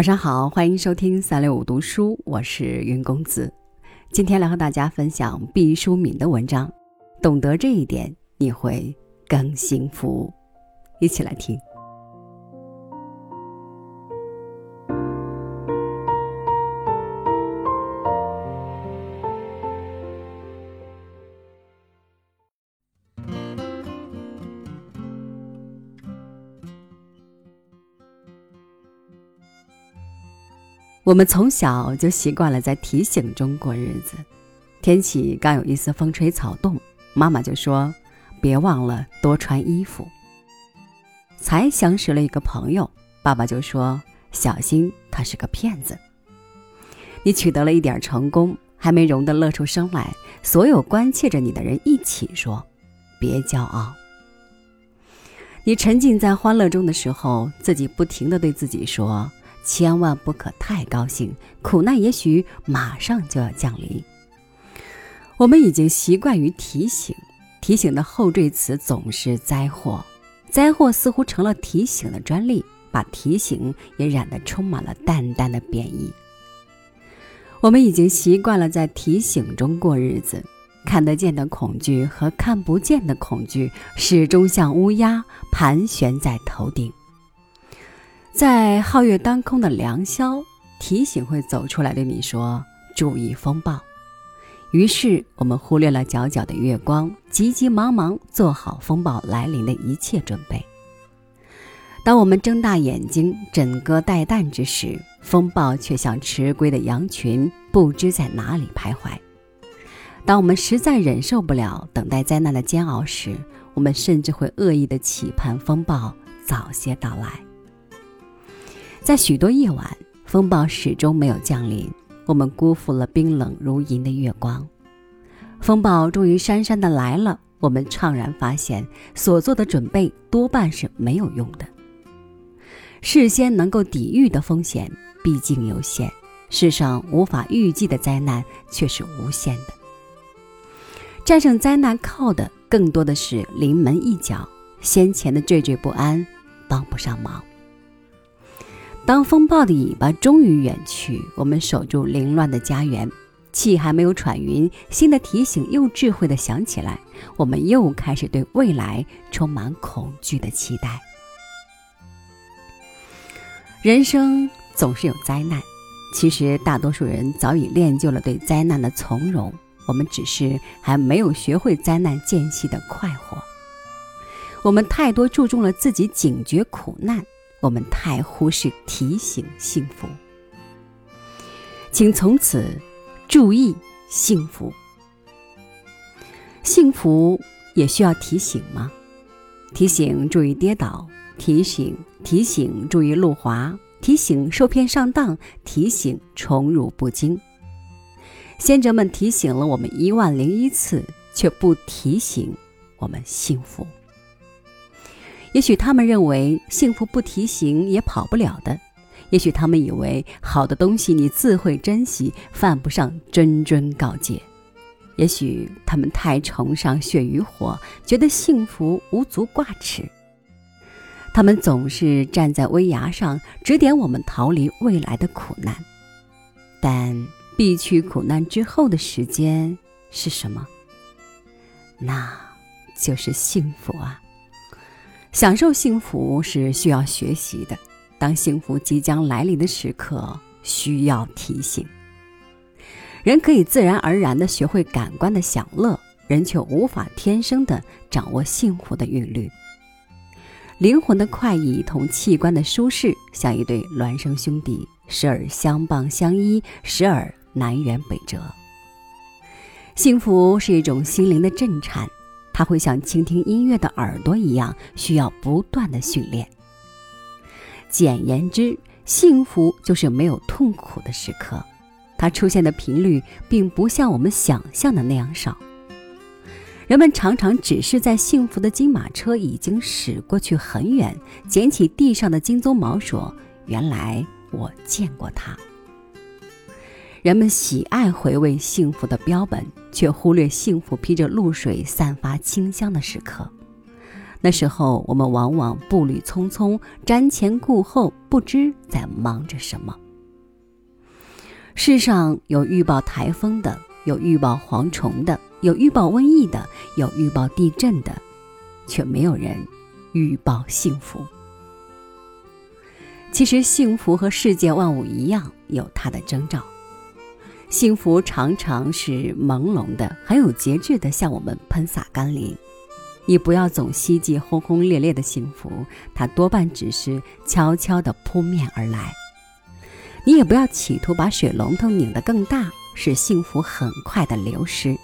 晚上好，欢迎收听三六五读书，我是云公子。今天来和大家分享毕淑敏的文章，懂得这一点，你会更幸福。一起来听。我们从小就习惯了在提醒中过日子。天气刚有一丝风吹草动，妈妈就说：“别忘了多穿衣服。”才相识了一个朋友，爸爸就说：“小心他是个骗子。”你取得了一点成功，还没容得乐出声来，所有关切着你的人一起说：“别骄傲。”你沉浸在欢乐中的时候，自己不停的对自己说。千万不可太高兴，苦难也许马上就要降临。我们已经习惯于提醒，提醒的后缀词总是灾祸，灾祸似乎成了提醒的专利，把提醒也染得充满了淡淡的贬义。我们已经习惯了在提醒中过日子，看得见的恐惧和看不见的恐惧始终像乌鸦盘旋在头顶。在皓月当空的良宵，提醒会走出来对你说：“注意风暴。”于是我们忽略了皎皎的月光，急急忙忙做好风暴来临的一切准备。当我们睁大眼睛枕戈待旦之时，风暴却像迟归的羊群，不知在哪里徘徊。当我们实在忍受不了等待灾难的煎熬时，我们甚至会恶意的期盼风暴早些到来。在许多夜晚，风暴始终没有降临，我们辜负了冰冷如银的月光。风暴终于姗姗的来了，我们怅然发现，所做的准备多半是没有用的。事先能够抵御的风险毕竟有限，世上无法预计的灾难却是无限的。战胜灾难靠的更多的是临门一脚，先前的惴惴不安帮不上忙。当风暴的尾巴终于远去，我们守住凌乱的家园，气还没有喘匀，新的提醒又智慧的响起来，我们又开始对未来充满恐惧的期待。人生总是有灾难，其实大多数人早已练就了对灾难的从容，我们只是还没有学会灾难间隙的快活。我们太多注重了自己警觉苦难。我们太忽视提醒幸福，请从此注意幸福。幸福也需要提醒吗？提醒注意跌倒，提醒提醒注意路滑，提醒受骗上当，提醒宠辱不惊。先哲们提醒了我们一万零一次，却不提醒我们幸福。也许他们认为幸福不提醒也跑不了的，也许他们以为好的东西你自会珍惜，犯不上谆谆告诫，也许他们太崇尚血与火，觉得幸福无足挂齿。他们总是站在危崖上指点我们逃离未来的苦难，但避去苦难之后的时间是什么？那就是幸福啊！享受幸福是需要学习的，当幸福即将来临的时刻，需要提醒。人可以自然而然地学会感官的享乐，人却无法天生地掌握幸福的韵律。灵魂的快意同器官的舒适，像一对孪生兄弟，时而相傍相依，时而南辕北辙。幸福是一种心灵的震颤。它会像倾听音乐的耳朵一样，需要不断的训练。简言之，幸福就是没有痛苦的时刻，它出现的频率并不像我们想象的那样少。人们常常只是在幸福的金马车已经驶过去很远，捡起地上的金鬃毛，说：“原来我见过它。”人们喜爱回味幸福的标本，却忽略幸福披着露水、散发清香的时刻。那时候我们往往步履匆匆，瞻前顾后，不知在忙着什么。世上有预报台风的，有预报蝗虫的，有预报瘟疫的，有预报地震的，却没有人预报幸福。其实，幸福和世界万物一样，有它的征兆。幸福常常是朦胧的，很有节制的向我们喷洒甘霖。你不要总希冀轰轰烈烈的幸福，它多半只是悄悄地扑面而来。你也不要企图把水龙头拧得更大，使幸福很快的流失，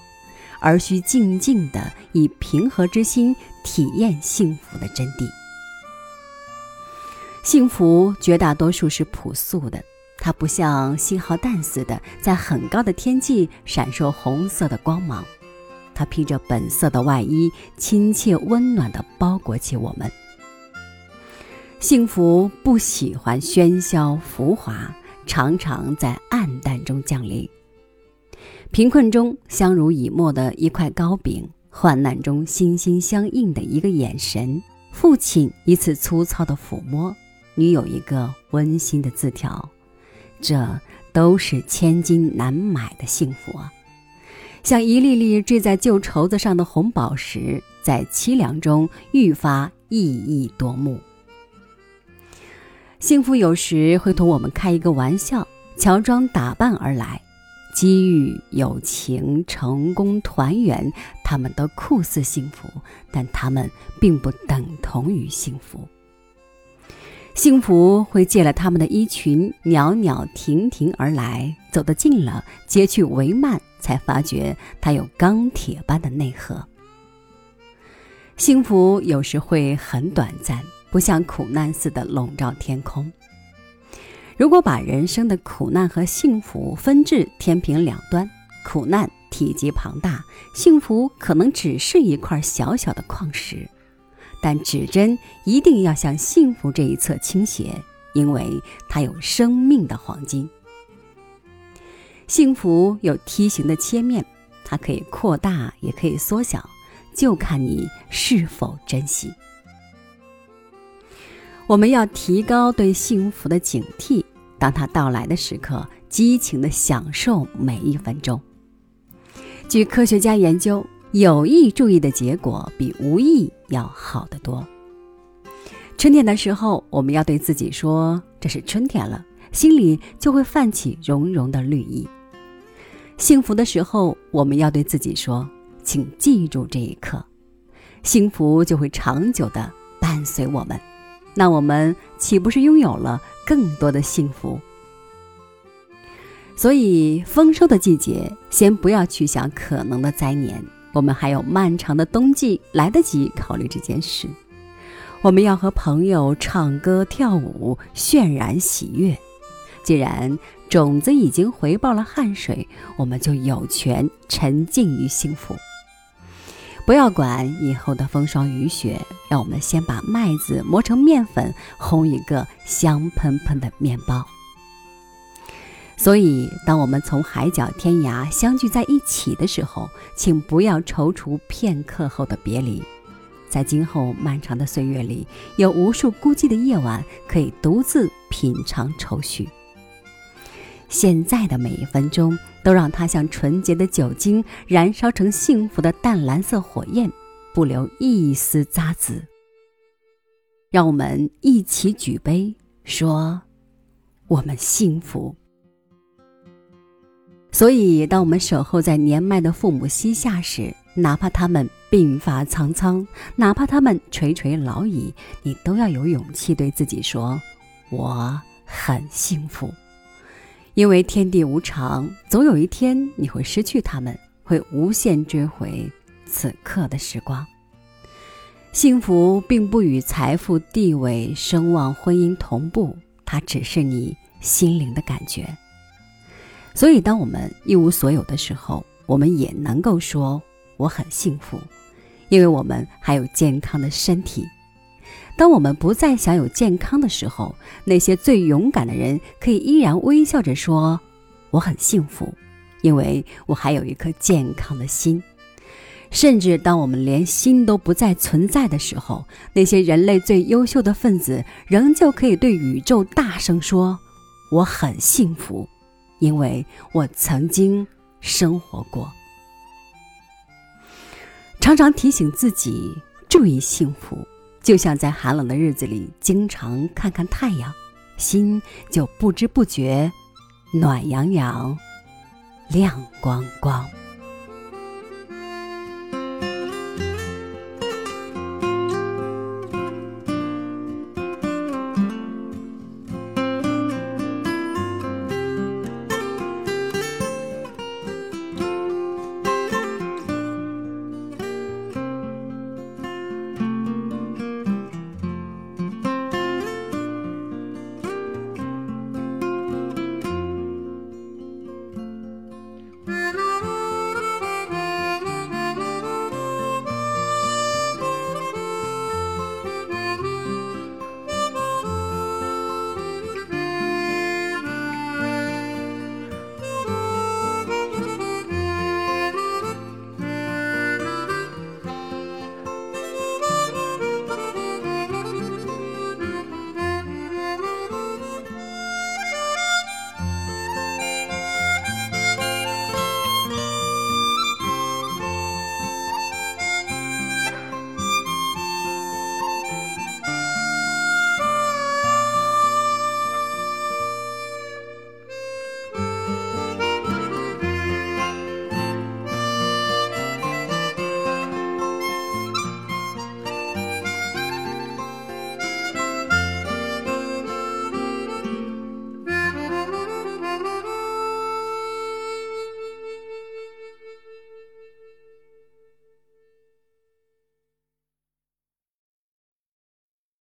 而需静静地以平和之心体验幸福的真谛。幸福绝大多数是朴素的。它不像信号弹似的在很高的天际闪烁红色的光芒，它披着本色的外衣，亲切温暖地包裹起我们。幸福不喜欢喧嚣浮华，常常在暗淡中降临。贫困中相濡以沫的一块糕饼，患难中心心相印的一个眼神，父亲一次粗糙的抚摸，女友一个温馨的字条。这都是千金难买的幸福啊！像一粒粒缀在旧绸子上的红宝石，在凄凉中愈发熠熠夺目。幸福有时会同我们开一个玩笑，乔装打扮而来，机遇、友情、成功、团圆，他们都酷似幸福，但他们并不等同于幸福。幸福会借了他们的衣裙，袅袅婷婷而来。走得近了，揭去帷幔，才发觉它有钢铁般的内核。幸福有时会很短暂，不像苦难似的笼罩天空。如果把人生的苦难和幸福分至天平两端，苦难体积庞大，幸福可能只是一块小小的矿石。但指针一定要向幸福这一侧倾斜，因为它有生命的黄金。幸福有梯形的切面，它可以扩大，也可以缩小，就看你是否珍惜。我们要提高对幸福的警惕，当它到来的时刻，激情的享受每一分钟。据科学家研究。有意注意的结果比无意要好得多。春天的时候，我们要对自己说：“这是春天了”，心里就会泛起融融的绿意。幸福的时候，我们要对自己说：“请记住这一刻”，幸福就会长久的伴随我们。那我们岂不是拥有了更多的幸福？所以，丰收的季节，先不要去想可能的灾年。我们还有漫长的冬季，来得及考虑这件事。我们要和朋友唱歌跳舞，渲染喜悦。既然种子已经回报了汗水，我们就有权沉浸于幸福。不要管以后的风霜雨雪，让我们先把麦子磨成面粉，烘一个香喷喷的面包。所以，当我们从海角天涯相聚在一起的时候，请不要踌躇片刻后的别离。在今后漫长的岁月里，有无数孤寂的夜晚可以独自品尝愁绪。现在的每一分钟，都让它像纯洁的酒精，燃烧成幸福的淡蓝色火焰，不留一丝渣滓。让我们一起举杯，说：“我们幸福。”所以，当我们守候在年迈的父母膝下时，哪怕他们鬓发苍苍，哪怕他们垂垂老矣，你都要有勇气对自己说：“我很幸福。”因为天地无常，总有一天你会失去他们，会无限追回此刻的时光。幸福并不与财富、地位、声望、婚姻同步，它只是你心灵的感觉。所以，当我们一无所有的时候，我们也能够说我很幸福，因为我们还有健康的身体。当我们不再享有健康的时候，那些最勇敢的人可以依然微笑着说我很幸福，因为我还有一颗健康的心。甚至当我们连心都不再存在的时候，那些人类最优秀的分子仍旧可以对宇宙大声说：“我很幸福，因为我曾经生活过。”常常提醒自己注意幸福，就像在寒冷的日子里经常看看太阳，心就不知不觉暖洋洋、亮光光。